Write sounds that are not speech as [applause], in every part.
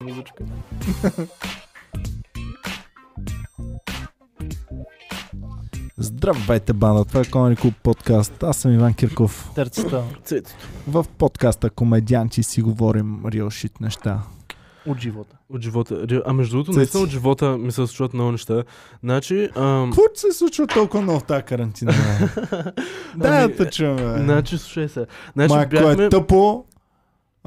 музичка. Здравейте, банда! Това е Comedy Club подкаст. Аз съм Иван Кирков. Търцата. В подкаста Комедианти си говорим real shit неща. от живота. От живота. А между другото, наистина от живота ми се случват много неща. Значи, ам, Какво се случва толкова много в тази карантина? [laughs] да, Ами, чуваме. значи, слушай се. Значи, Ма, ако бяхме... е тъпо,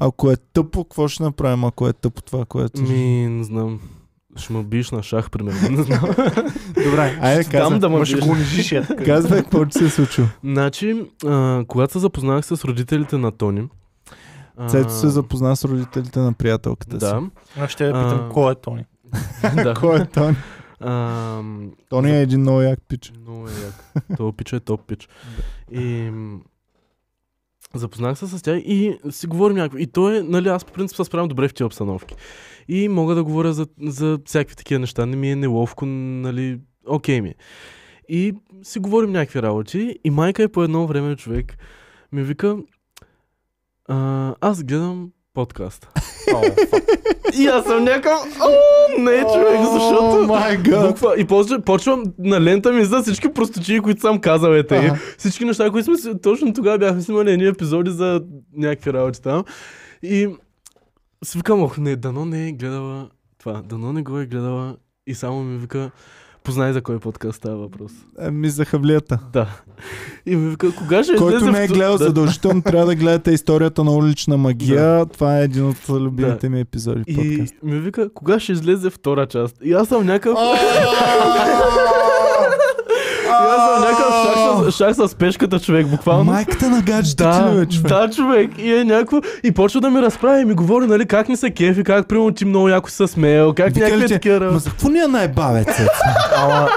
ако е тъпо, какво ще направим, ако е тъпо това, което... Ми, не знам. Ще ме биеш на шах, примерно. Не знам. [laughs] Добре, айде казвай. да ме ще го унижиш. Казвай какво ти се е случило. Значи, а, когато се запознах с родителите на Тони, а, Цето се запозна с родителите на приятелката си. Да. Аз ще я питам, А. кой е Тони? [laughs] да. Кой е Тони? Ам, Тони е един много як пич. Много е як. То пич е топ пич. И запознах се с тях и си говорим някакво. И той е, нали, аз по принцип се справям добре в тези обстановки. И мога да говоря за, за всякакви такива неща. Не ми е неловко, нали, окей ми. е. И си говорим някакви работи. И майка е по едно време човек ми вика, а, аз гледам подкаст. И аз съм някакъв, «О, не човек, защото... гад. Буква, и после почвам на лента ми за всички просточии, които съм казал е те. Ага. Всички неща, които сме точно тогава бяхме снимали едни епизоди за някакви работи там. И си викам, ох, не, дано не е гледала това, дано не го е гледала и само ми вика, познай за кой подкаст става въпрос. Еми за хавлията. Да. И ми вика, кога ще Който не е гледал, да, задължително [laughs] трябва да гледате историята на улична магия. Това е един от любимите ми епизоди И подкаст. ми вика, кога ще излезе втора част? И аз съм някакъв... [laughs] И аз съм някакъв с, шах с пешката човек, буквално. Майката на гаджета ти ли, Да, човек? да, човек. И е някакво. И почва да ми разправя и ми говори, нали, как ни се кефи, как примерно ти много яко се смеял, как някакви такива. Ма за какво ни е най-баве, цец? Ама,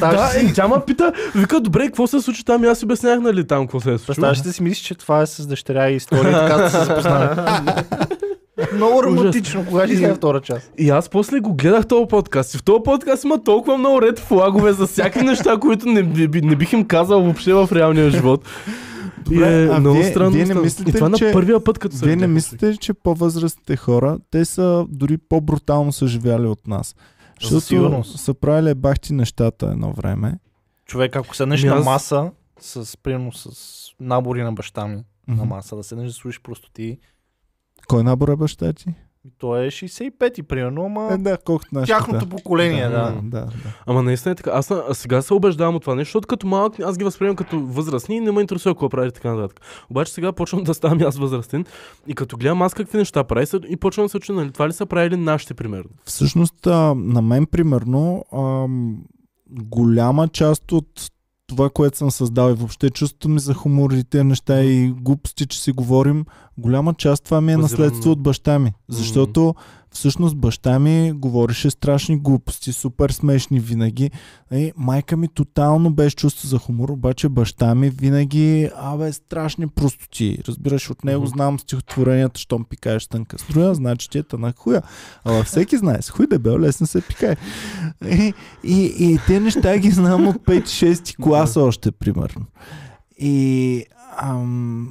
Да, си, и тя ме пита, вика, добре, какво се случи там? И аз обяснях, нали, там какво се е случило. представяш ли си мислиш, че това е с дъщеря и история, така да се запознали. [laughs] Много романтично, кога ще излезе втора част? И аз после го гледах този подкаст. И в този подкаст има толкова много ред флагове за всякакви [laughs] неща, които не, не бих им казал въобще в реалния живот. Добре, е а много вие- странно. вие не мислите и това ли, на че- първия път, като Вие не мислите ли, че по-възрастните хора, те са дори по-брутално са живяли от нас? Защото са правили бахти нещата едно време. Човек, ако седнеш Ми на аз- маса, с, примерно с набори на баща ми, на Мгм. маса, да седнеш да слушаш простоти, Кой набор е баща ти? и то е 65-ти, примерно, ама Е, да, колкото нашата. тяхното поколение, да. да, да, да. Ама наистина е така. Аз сега се убеждавам от това нещо, защото като малък аз ги възприемам като възрастни и не ме интересува какво прави така нататък. Обаче сега почвам да ставам аз възрастен и като гледам аз какви неща прави се- и почвам да се уча, нали, това ли са правили нашите примерно. Всъщност, а, на мен, примерно, ам, голяма част от това, което съм създал и въобще чувството ми за хумор и тези неща и глупости, че си говорим, голяма част това ми е Базирано наследство на- от баща ми. Защото всъщност баща ми говореше страшни глупости, супер смешни винаги. И майка ми тотално без чувство за хумор, обаче баща ми винаги, абе, страшни простоти. Разбираш, от него знам стихотворенията, щом пикаеш тънка струя, значи ти е тънък хуя. Ама всеки знае, с хуй дебел лесно се пикае. И, и, и те неща ги знам от 5-6 клас още, примерно. И, ам,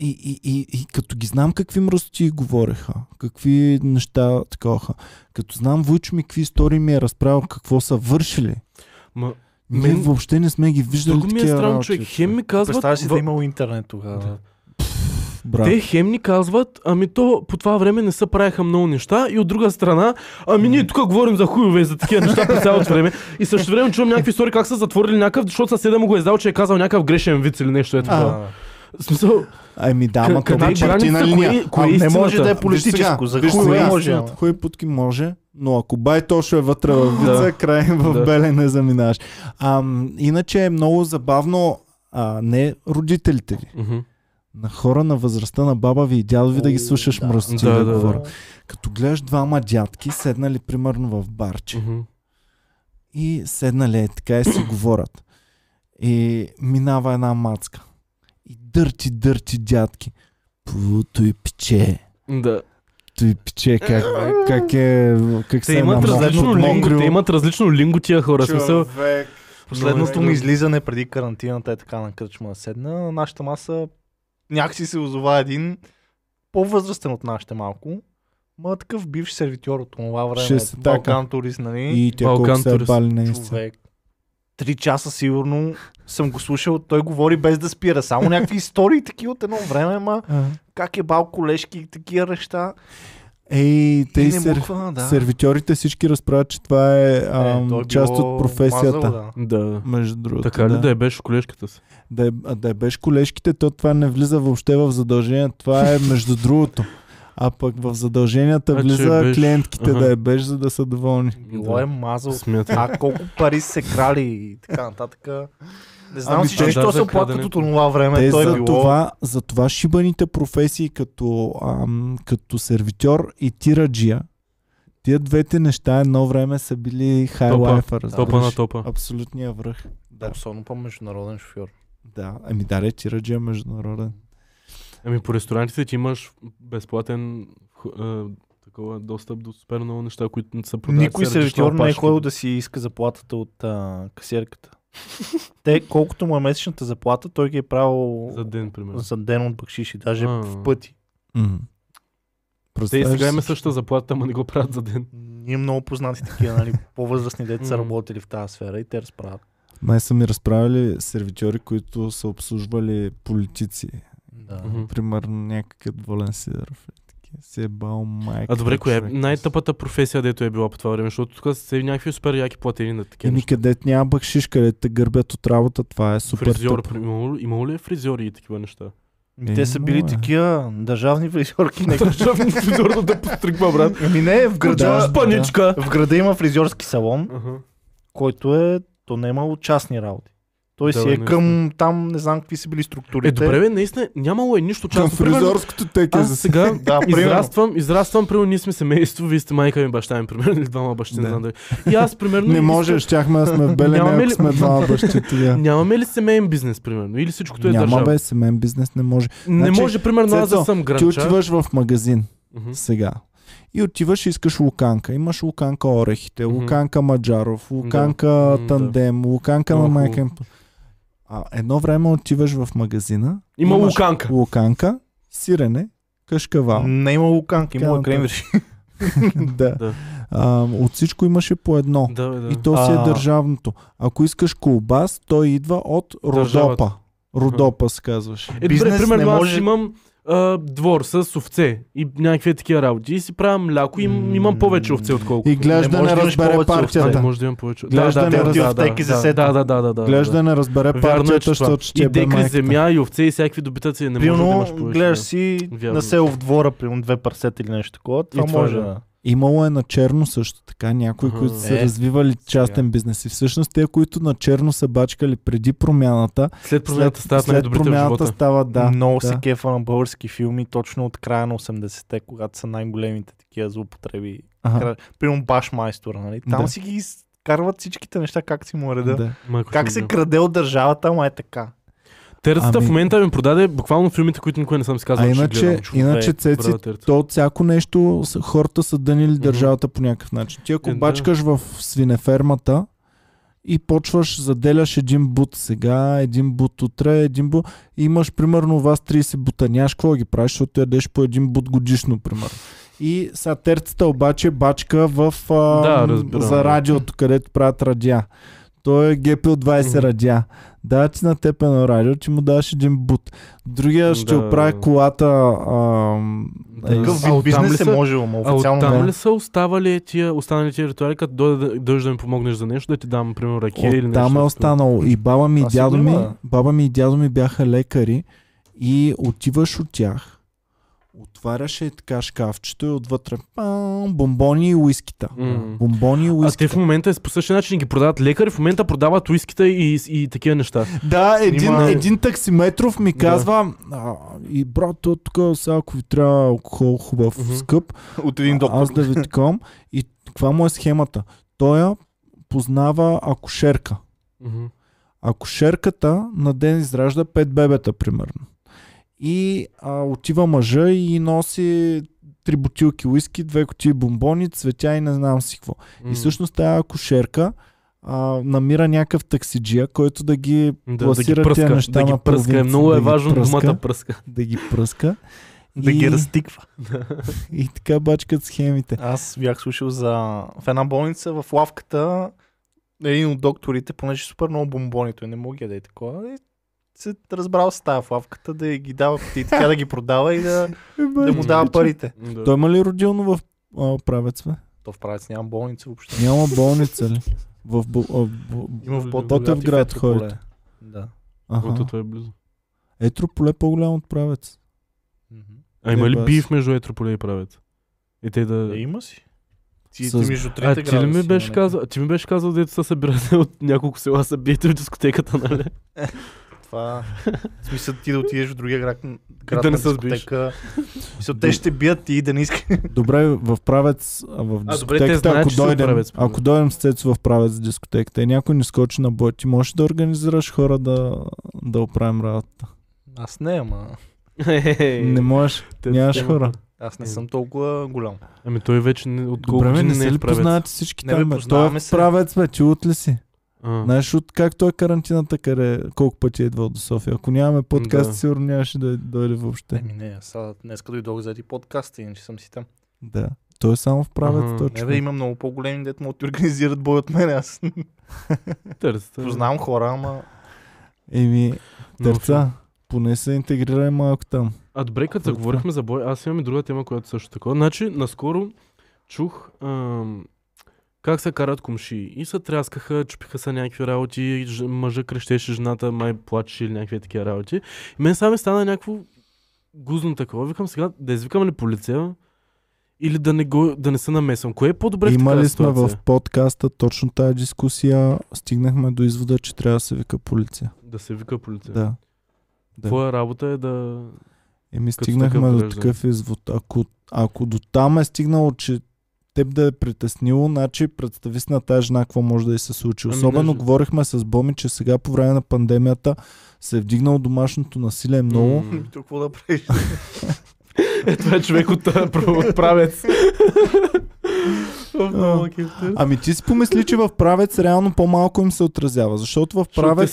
и, и, и, и като ги знам какви мръсоти говореха, какви неща таковаха, като знам Войчо ми какви истории ми е разправил, какво са вършили. Ма, Ние Мен- въобще не сме ги виждали друго ми е странно, работи, човек. Хем ми казват... Представяш си в- да имало интернет тогава. Брат. Те хем ни казват, ами то по това време не се правиха много неща и от друга страна, ами ние тук говорим за хуйове и за такива неща през цялото [laughs] време и също време чувам някакви истории как са затворили някакъв, защото съседа му го е издал, че е казал някакъв грешен виц или нещо е такова. В смисъл, Ами да, ама къде това е е партийна границата? линия. Кое- кое е А, Не може да е политическо, за сега, може. Хуй путки може, но ако бай Тошо е вътре в вица, край в беле не заминаваш. А, иначе е много забавно а, не родителите ви, мгм. на хора на възрастта на баба ви и дядо ви да ги слушаш да. мръсоти Да, да, да. Като гледаш двама дядки, седнали примерно в барче и седнали е така и си говорят. И минава една мацка. Дърти, дърти дядки. И пиче. Да. Той пиче, как, как е, как Те се е имат различно линго, те имат различно линго тия хора. Смисъл, Човек. Последното Но е- ми излизане преди карантината е така на кръчма да седна. На нашата маса някакси се озова един по-възрастен от нашите малко. Ма такъв бивш сервитьор от това време. Така. Балкан турист, нали? И тя колко Балкан е турист. бали наистина. човек. Три часа сигурно съм го слушал, той говори без да спира. Само някакви истории такива от едно време, ма А. как е бал колешки и такива неща. Ей, те И сер... мога, да. сервитьорите всички разправят, че това е, ам, той е част от професията. мазал, да. Да. Между другото. Така ли да е беше колежката си? Да е, а да е беше колежките, то това не влиза въобще в задължение. Това е между другото. А пък в задълженията Значи влиза беше- клиентките Аха. да е беше, за да са доволни. Било Да. е мазал. Смятай. А колко пари се крали и така нататък. Не знам Ами що Да, се оплакват от това време. Те Той е за, било... това, за това шибаните професии като, ам, като сервитьор и тираджия, тия двете неща едно време са били Топа. хайлайфа, Топа на топа. Абсолютния връх. Да, особено по международен шофьор. Да, ами да, тираджия е международен. Ами по ресторантите ти имаш безплатен а, такова достъп до супер много неща, които не са продават. Никой сервитьор не е ходил да си иска заплатата от а, касиерката. Те, колкото му е месечната заплата, той ги е правил За ден, примерно. за ден от бакшиши, даже А. в пъти. Те и сега има същата заплата, ама не го правят за ден. Ние много познати такива, нали, [laughs] по-възрастни деца са работили в тази сфера и те разправят. Май са ми разправили сервитьори, които са обслужвали политици. Да. Примерно някакъв Волен Сидоров. Се е бал майка. А добре, коя е най-тъпата професия, дето е била по това време? Защото тук са някакви супер яки платени на такива Еми неща. къде няма бакшиш, къде те гърбят от работа, това е супер Фризьор, имало, ли- имало ли е фризьори и такива неща? Ами Те са били е. такива държавни фризьорки. Не... Държавни фризьор да постригва, брат. Ами не, в града, Да. Шпаничка! в града има фризьорски салон, Ага. който е, то не е имало частни работи. Той Да, си е към там, не знам какви са били структурите. Е, добре, бе, наистина, нямало е нищо Към частно. Примерно, фризорското теке аз за сега Да, примерно. израствам, израствам, примерно ние сме семейство, вие сте майка ми, баща ми, примерно, или двама бащи, не Да. знам дали. И аз, примерно, Не искам- може, щяхме да сме в Белене, ли- сме двама [laughs] бащи. Нямаме ли семейен бизнес, примерно? Или всичкото е Няма държава? бе, семейен бизнес не може. Не Значи, може, примерно, аз да съм Ти гранчар. отиваш в магазин сега. И отиваш и искаш луканка. Имаш луканка орехите, луканка маджаров, луканка да. тандем, луканка на майка. А едно време отиваш в магазина. Има имаш луканка. Луканка, сирене, кашкавал. Не има луканка, има кремвирши. [laughs] да. Да. А, от всичко имаше по едно. Да, да. И то си е държавното. Ако искаш колбас, той идва от Държавата. Родопа. Родопа се казваше. Е, добре, бизнес примерно не аз може- имам а, двор с овце и някакви такива работи. И си правя мляко и им- имам повече овце, отколкото. И гледаш Не да не разбере партията. не може да имам повече. Гледаш да не да, раз- да, аптеки за да, да, да, да, да, да. Гледаш да. не разбере е, партията, защото ще И е декри майката. земя, и овце, и всякакви добитъци. Не може да имаш повече. гледаш да. си на село в двора, примерно две парсета или нещо такова. Това, това може да. Имало е на черно също така, някои, които са Е, развивали частен бизнес. И всъщност те, които на черно са бачкали преди промяната, След промяната стават след в промяната стават, да. Много да. се кефа на български филми, точно от края на 80-те, когато са най-големите такива злоупотреби. Ага, Примерно баш майстора, нали? Там Да. си ги карват всичките неща, как си му реда. да. Как се краде от държавата, ама е така. Терцата Ами- в момента ми продаде буквално филмите, които никой не съм си казал, А че иначе, гледам. иначе човек, Цеци, то от всяко нещо хората са дънили Мгм. държавата по някакъв начин. Ти ако Е, да. бачкаш в свинефермата и почваш, заделяш един бут сега, един бут утре, един бут, имаш примерно у вас 30 бута, нямаш какво да ги правиш, защото ядеш по един бут годишно, примерно. И са терцата обаче бачка в, а, Да, разбирам, за да. радиото, където правят радиа. Той е гепил 20 Мгм. радиа. Да, ти на теб едно радио, ти му даваш един бут. Другия ще Да. оправи колата. Да. е, Такъв А ли бизнес е са- можело, ама А официално оттам не. ли са оставали тия, останали тия ритуали, като дойде да, да ми помогнеш за нещо, да ти дам, примерно, ракия или нещо? Там е останало. И баба ми и дядо ми, е. баба ми и дядо ми бяха лекари и отиваш от тях. Отваряше така шкафчето и отвътре пам, бомбони и уискита. М. Бомбони и А те уискита. в момента по същия начин ги продават лекари, в момента продават уискита и, и такива неща. Да, един, Има- един таксиметров ми Да. казва, казва, а, и брат, то тук сега ако ви трябва алкохол хубав, Мгм. скъп, От един доктор. аз да ви таком. И каква му е схемата? Той я познава акушерка. Мгм. Акушерката на ден изражда 5 бебета, примерно. И а, отива мъжа и носи три бутилки уиски, две кутии бомбони, цветя и не знам си какво. М. И всъщност тази акушерка а, намира някакъв таксиджия, който да ги да, да ги пласира пръска, неща да ги на пръска. Е, провинция, много да е ги важно пръска. думата пръска. да ги пръска. [laughs] Да и, ги разтиква. [laughs] и така бачкат схемите. Аз бях слушал за в една болница в лавката един от докторите, понеже супер много бомбони, той не мога да яде такова, и се разбрал с тази в лавката да ги дава и така да ги продава и да, да му дава парите. Да. Той има ли родилно в а, правец, бе? То в правец няма болница въобще. Няма болница ли? В, бо, а, бо, Има в Ботевград Ботевград ходите. Да. това е близо. Етрополе по-голям от правец. А има ли бив между Етрополе и Правец? И те да... Е, има си. Ти, С- ти между А трите ти ли ми беше казал, ти ми беше казал, дето са събирате от няколко села са биете в дискотеката, нали? [laughs] Това... В смисъл ти да отидеш в другия град, град да не на се сбиеш. дискотека. Мисъл, те ще бият и да не искаш. Добре, в правец, а в А, добре, дискотеката, ако дойдем, Правец, ако дойдем с Цецо в правец в дискотеката и някой не скочи на бой, ти можеш да организираш хора да, да оправим работата. Аз не, ама... [laughs] Не можеш, нямаш хора. Аз не Е. съм толкова голям. Ами той вече не, от колко Добре, бе, не години се е ли познавате всички Не, там? бе? Той е правец, бе, чуват ли си? А, Знаеш от както е карантината, къде, колко пъти е идвал до София. Ако нямаме подкаст, Да. сигурно нямаше да дойде въобще. Еми не, аз сега днеска дойдох заради подкаста, иначе съм си там. Да. Той е само в правец, Аха. точно. Не бе, има много по-големи, дето могат да ти организират бой от мен. Аз [laughs] търсите. познавам хора, ама Еми, търца, поне се интегрирай малко там. А добре, като заговорихме за бой, аз имам и друга тема, която също такова. Значи, наскоро чух ам, как се карат комши и се тряскаха, чупиха се някакви работи, мъжа крещеше, жената май плачеше или някакви такива работи. И мен само ми стана някакво гузно такова. Викам сега да извикам ли полиция или да не, го, да не се намесвам. Кое е по-добре в Имали такава сме в подкаста точно тази дискусия. Стигнахме до извода, че трябва да се вика полиция. Да се вика полиция. Да. да. Твоя работа е да... Еми стигнахме такъв до такъв извод. Ако, ако до там е стигнало, че теб да е притеснило, значи представи си на тази жена какво може да й се случи. Ами, Особено даже- говорихме с Боми, че сега по време на пандемията се е вдигнало домашното насилие много. М. тук какво да правиш? [laughs] Е, това е човек от правец. [laughs] Ами ти си помисли, че в правец реално по-малко им се отразява, защото в правец,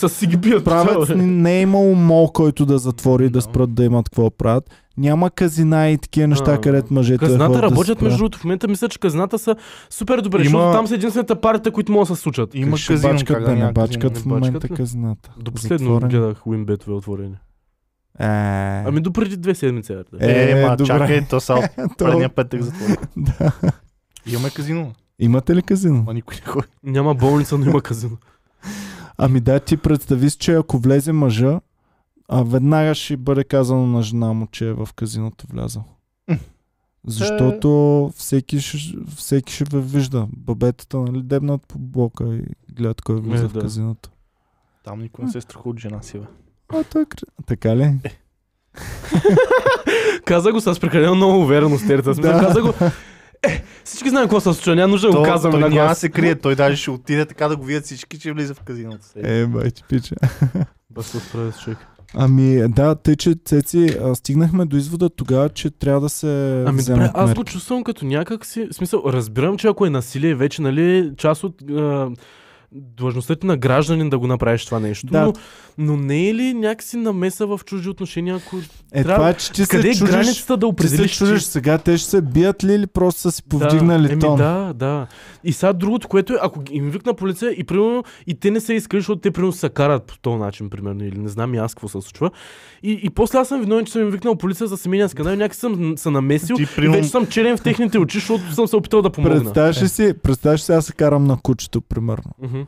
правец бе. не е имало мол, който да затвори и да Да. спрат да имат какво да правят. Няма казина и такива неща, А, където мъжете да ходят да работят се между другото. В момента мисля, че казината са супер добре, Има- защото там са единствената партия, които могат да се случат. Има казино, бачкат, да не бачкат в момента казината. До последно Затворени. гледах уинбетове отворени. Е, Ами до преди две седмици. Е, Е, Е, ма, добре. чакай, то са [laughs] от предния петък затвори. [laughs] да. Имаме казино, Имате ли казино? ма никой не [laughs] ходи. Няма болница, но има казино. Ами да, ти представи си, че ако влезе мъжа, а веднага ще бъде казано на жена му, че е в казиното влязъл. Защото всеки ще, всеки ще ве вижда. Бабетата, нали, дебнат по блока и гледат кой влиза Е, в да. казиното. Там никой не се страхува от жена си, бе. А, той е кр... Така ли? [laughs] Каза го с прекалено много увереност. Терта. Да. Каза го. Е, всички знаем какво се случва. Няма нужда да го казваме той на няма да се крие, той даже ще отиде така да го видят всички, че влиза в казиното. Е, бай ти пича. [laughs] Бас се справя с човек. Ами да, тъй че Цеци, а, стигнахме до извода тогава, че трябва да се Ами вземат добре, аз го чувствам като някак си... Смисъл, разбирам, че ако е насилие, вече, нали, част от а, длъжността ти на гражданин да го направиш това нещо. Да. Но, но не е ли някакси намеса в чужди отношения, ако... Е, трябва- това е, че ти се Къде е чудиш, границата да ти се определиш? чудиш сега, те ще се бият ли или просто са си повдигнали да, еми, тон? Да, да. И сега другото, което е, ако им викна полиция и примерно и те не се искали, защото те примерно се карат по този начин, примерно, или не знам и аз какво се случва. И, и после аз съм виновен, че съм им викнал полиция за семейния скандал и някак съм се намесил. Ти, И примерно, вече съм черен в техните очи, защото съм се опитал да помогна. Представяш ли си, представяш си, аз се карам на кучето, примерно. Мгм.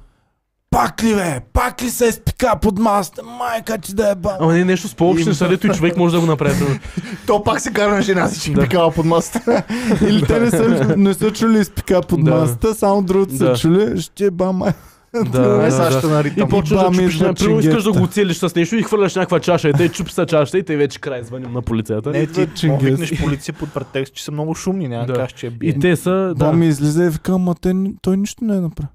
Пак ли бе? Пак ли се изпика под масата? Майка ти да е ба. Ама не нещо с по-общи неща, дето и човек може да го направи. [laughs] то пак се кара на жена си, че Да. пикава под масата. [laughs] Или те не са, не са чули изпика под Да. масата, само другото Да. са чули, ще ба май. да, [laughs] Е, ще да. наритам. И почваш да чупиш, идва на- примерно искаш да го оцелиш с нещо и хвърляш някаква чаша и те чупи са чашата и те вече край звъним на полицията. Не, Идва ти викнеш полиция под претекст, че са много шумни, няма Да. кажеш, че е бие. И те са... Да. Ми излиза и вика, ма те, той нищо не е направил.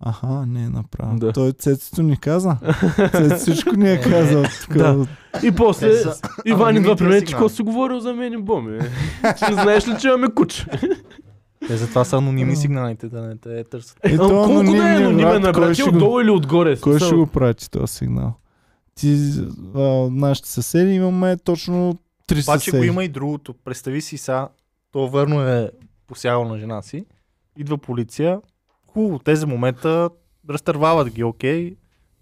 Аха, не е направил. Да. Той цецето ни каза. Цецето всичко ни е казал. Тук. Да. И после Иван идва при мен, че какво си говорил за мен и Боми? Че знаеш ли, че имаме куче? Те затова са анонимни сигналите, да не те търсят. Е, А то колко да е анонимен, брат, брат? Ти го- отдолу или отгоре? Кой ще го прати този сигнал? Ти, а, нашите съседи имаме точно три Обаче го съседи. има и другото. Представи си сега, то верно е посягал на жена си. Идва полиция. Хубаво, те за момента разтървават ги, окей.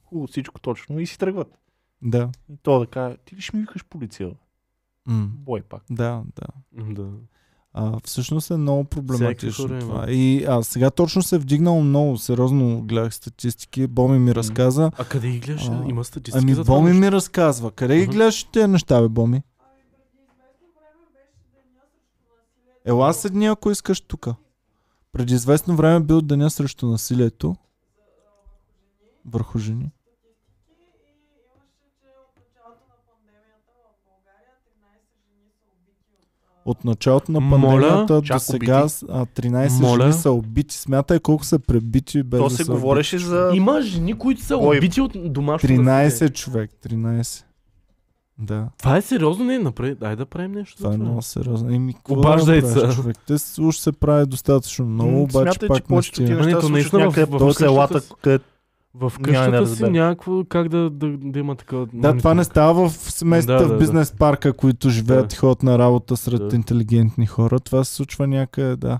Хубаво, всичко точно. И си тръгват. Да. И то да каже, ти ли ще ми викаш полиция? М. Бой пак. Да, да. Да. А, всъщност е много проблематично има. това. И а, сега точно се е вдигнало много, сериозно гледах статистики. Боми ми разказа. А къде ги гледаш? А, Има статистика Ами за това Боми нещо? ми разказва. Къде ги Аха. гледаш тези неща, бе, Боми? Ела седни, ако искаш тук. Преди известно време бил деня срещу насилието. Върху жени. От началото на Моля? пандемията до Чак сега убити? а, 13 Моля? жени са убити. Смятай колко са пребити без То да се са говореше за... Има жени, които са Ой. убити от домашно 13 насилие. човек, 13. Да, Това е сериозно, не? Напред, дай да правим нещо. това е много сериозно. Еми, да Обаждай направиш, се. Човек? Те уж се прави достатъчно много, М, обаче Смятай, че пак не повечето стига. тия Не, неща наистина някъде в по къщата селата, където В Няма къщата да си някакво как да, да, да има такава... Да, това не става в семействата Да, да, в да. бизнес парка, които живеят Да. и ходят на работа сред Да. интелигентни хора. Това се случва някъде, да.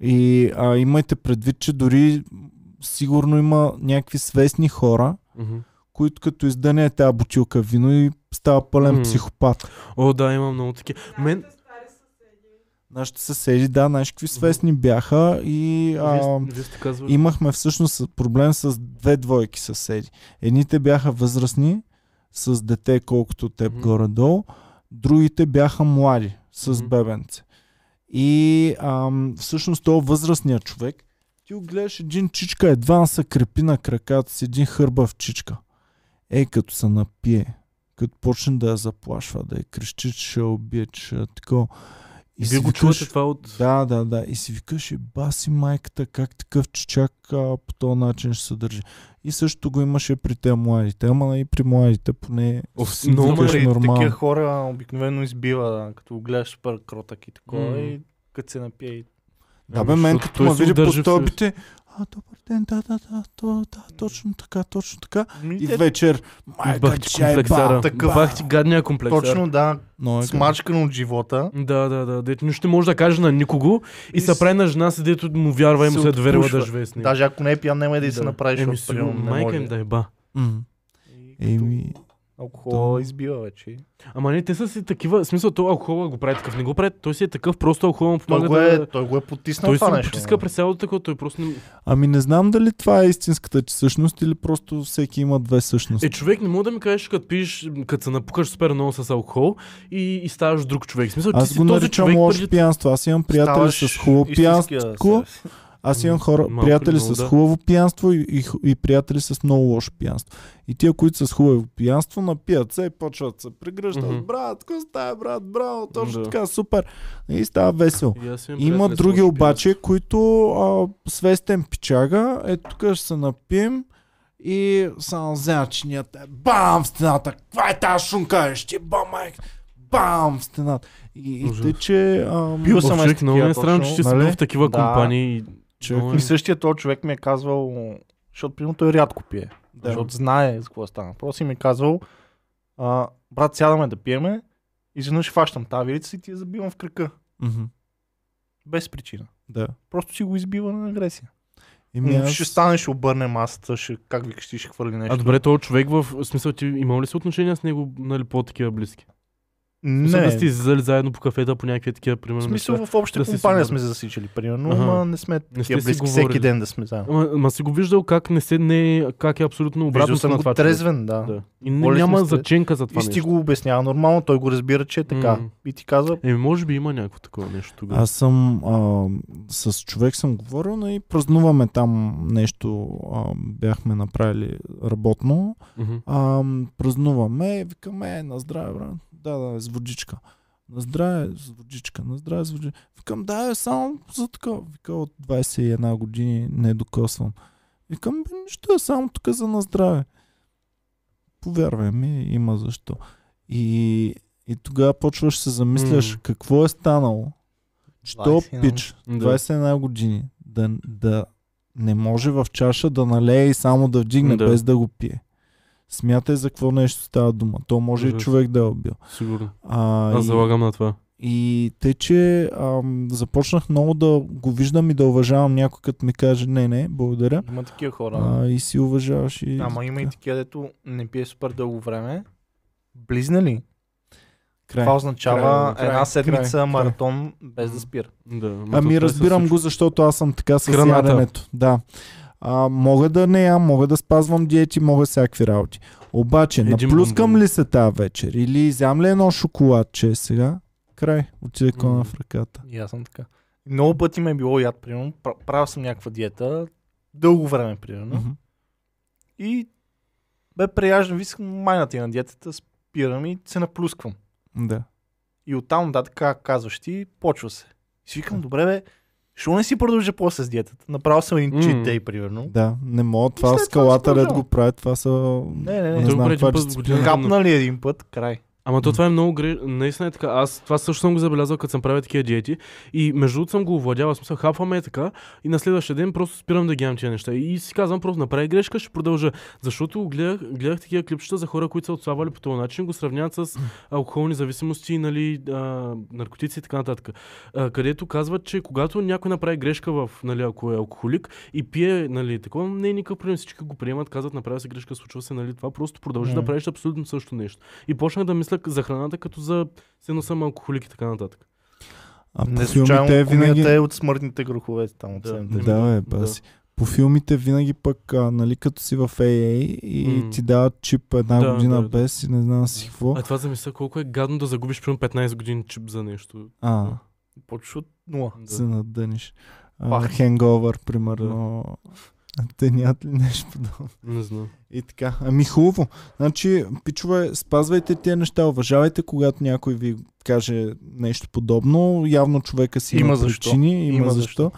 И а, имайте предвид, че дори сигурно има някакви свестни хора, Мгм. които като издане тази бутилка вино и става пълен М. психопат. О, да, има много такива. Мен... Нашите съседи, да, знаеш какви свестни бяха и а, Вие, вие имахме всъщност проблем с две двойки съседи. Едните бяха възрастни, с дете колкото теб Мгм. горе-долу, другите бяха млади, с Мгм. бебенце. И ам, всъщност този възрастният човек, ти го гледаш един чичка, едва се крепи на краката си, един хърбав чичка. Ей, като се напие, като почне да я заплашва, да я крещи, че ще убие, че такова. И вие го чувате това от... да, да, да. И си викаш, и баси майката, как такъв чичак а, по този начин ще се държи. И също го имаше при те младите. Ама и при младите поне Оф, си много викаш нормално. такива хора обикновено избива, да, като гледаш супер кротък и такова М. и като се напие и Да, бе, Ами, мен защото като ме види по стълбите, а, добър ден, да, да, да, то, да, точно така, точно така. И е, вечер, майка, Бах ти чай, комплексара. ба, такъв. Бах ти гадния комплексар. Точно, да, Но е смачкан от живота. Да, да, да. Дето нищо не може да каже на никого и, И се прави на жена си, дето му вярва и му се доверила да живее с нея. Даже ако не е пиян, няма и да се направиш, Еми, сигурно, майка им да е ба. Еми, Алкохола Да. избива вече. Ама не, те са си такива, в смисъл, то алкохола го прави такъв, не го прави, той си е такъв, просто алкохола му Той помага го, е, да... той го е потиснал Той си това го нещо. потиска през цялото такова, той просто не... ами не знам дали това е истинската ти същност или просто всеки има две същности. Е, човек не мога да ми кажеш, като пиеш, като се напукаш супер много с алкохол и, и ставаш друг човек. В смисъл, ти Аз си го този наричам човек лошо преди... пиянство. Аз имам приятели Ставаш с хубаво пиянство. Аз имам хора, Малко приятели с да. хубаво пиянство и, и, и приятели с много лошо пиянство. И тия, които са с хубаво пиянство, напият се и почват да се прегръщат. Мгм. Брат, какво става, брат, браво, точно Да. така, супер. И става весело. И Има други обаче, които а, свестен пичага, е тук ще се напием и само взема чинията, бам в стената, каква е тази шунка, е, ще бам майк, бам в стената. И, и тъй, че... ам, Бил пиянство. съм е много е такива странно, че си Нали? в такива Да. компании. И- Човек, много е- И същия този човек ми е казвал, защото примерно той рядко пие. да. Защото знае за какво стана. Просто ми е казвал, а, брат, сядаме да пиеме, изведнъж фащам тази вилица и ти я забивам в кръка. Мгм, Без причина. да. Просто си го избива на агресия. Еми, М, аз- Ще стане, ще обърне масата, ще, как викаш, ще хвърли нещо. А добре, този човек в смисъл ти имал ли си отношения с него, нали, по-такива близки? Не. Да сте излизали заедно по кафета, по някакви такива, в примерно. смисъл неща. в обща да компания си сме засичали, примерно, ама не сме Не такива близки говорили. всеки ден да сме заедно. Ама си го виждал как не се, не, как е абсолютно Виждал обратно съм на това. трезвен, да. Да. И не, няма сте- заченка за това И нещо. го обяснява нормално, той го разбира, че е така. М. И ти казва, Еми, може би има някакво такова нещо тогава. Аз съм а, с човек съм говорил но и празнуваме там нещо, а, бяхме направили работно. Мгм. А, празнуваме викаме, е, на здраве, брат. Да, да, с водичка. На здраве с водичка, на здраве с водичка. Викам, да, е, само за така. Вика, от 21 години не докосвам. Викам, бе, нищо е само тук за на здраве. Повярвай ми, има защо. И, и тогава почваш се замисляш М. какво е станало. Че то 21. пич, Да. 21 години, да, да не може в чаша да налее и само да вдигне, Да. без да го пие. Смятай за какво нещо става дума. То може и Ужас. човек да е убил. Сигурно. А, Аз и- залагам на това. И тъй, че ам, започнах много да го виждам и да уважавам някой, като ми каже не, не, благодаря. Има такива хора. А, и си уважаваш и... Ама има и такива, дето не пие супер дълго време. Близнали. Край. Това означава Край, една край, седмица край. маратон без да спира. Да, Ами разбирам го, защото аз съм така с Храната. яденето. Да. А, мога да не ям, мога да спазвам диети, мога всякакви работи. Обаче, Един наплюскам бомбон. ли се тази вечер или изям ли едно шоколадче сега? Край. Отиде кона в ръката. И аз съм така. Много пъти ме е било яд, примерно. Пра- Правил съм някаква диета, дълго време, примерно. И бе преяждам, вискам майната на диетата, спирам и се наплюсквам. Да. И оттам нататък, казваш ти, почва се. И си викам, добре бе, що не си продължа после с диетата? Направил съм един cheat day, примерно. Да, не мога. Това това скалата се ред го правят. Това са... Не, не, Не не. Знам прави това път в годината. Капнали един път, край. Ама то това е много гре... Наистина е така. Аз това също съм го забелязал, като съм правил такива диети. И между другото съм го овладял. Смисъл, хапваме е така. И на следващия ден просто спирам да ги ям тия неща. И си казвам, просто направи грешка, ще продължа. Защото гледах, гледах такива клипчета за хора, които са отслабвали по този начин, го сравняват с алкохолни зависимости, нали, а, наркотици и така нататък. А, където казват, че когато някой направи грешка в, нали, ако е алкохолик и пие, нали, такова, не е никакъв проблем. Всички го приемат, казват, направи се грешка, случва се, нали, това просто продължи да правиш абсолютно също нещо. И почнах да мисля за храната като за сено съм алкохолик и така нататък. А по Не случайно филмите винаги... е от смъртните грехове там от Да. Да, бе, Да. баси. По филмите винаги пък, а, нали, като си в AA и М. ти дават чип една Да, година да, да. без и не знам си какво. А това замисля колко е гадно да загубиш примерно 15 години чип за нещо. А, Почва от нула. се Да. надъниш. А, Пах. хенговър, примерно. Те нямат ли нещо подобно? Не знам. И така. Ами хубаво. Значи, пичове, спазвайте тези неща, уважавайте, когато някой ви каже нещо подобно. Явно човека си има, Има защо. причини, има, Има защо. защо.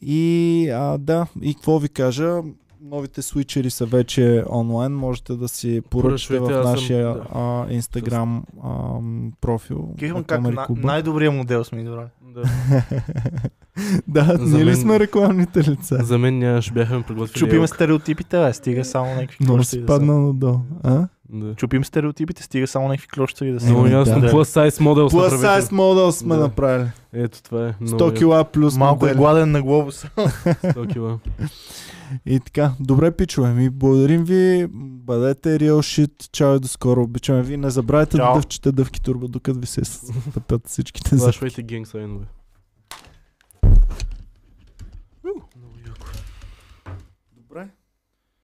И а, да, и какво ви кажа? Новите свичери са вече онлайн, можете да си поръчате в аз съм- нашия да. а, Instagram а, профил. Кихвам как на, най-добрият модел сме избрали. Да. [laughs] да, За ние ли сме рекламните лица? за мен нямаше бяха ме приготвили. Чупиме стереотипите, бе, стига само някакви клощи си да падна са. надолу. А? Да. Чупим стереотипите, стига само някакви клощи да са. Много ясно. да. Plus size модел Plus size model сме Да. направили. Ето това е. 100 кила плюс Малко е модели. гладен на глобуса. 100 [laughs] кила. И така, добре пичове, ми благодарим ви, бъдете real shit, чао и до скоро, обичаме ви, не забравяйте да дъвчете дъвки турбо, докато ви се стъпят [laughs] всичките за Плашвайте генг сайнове.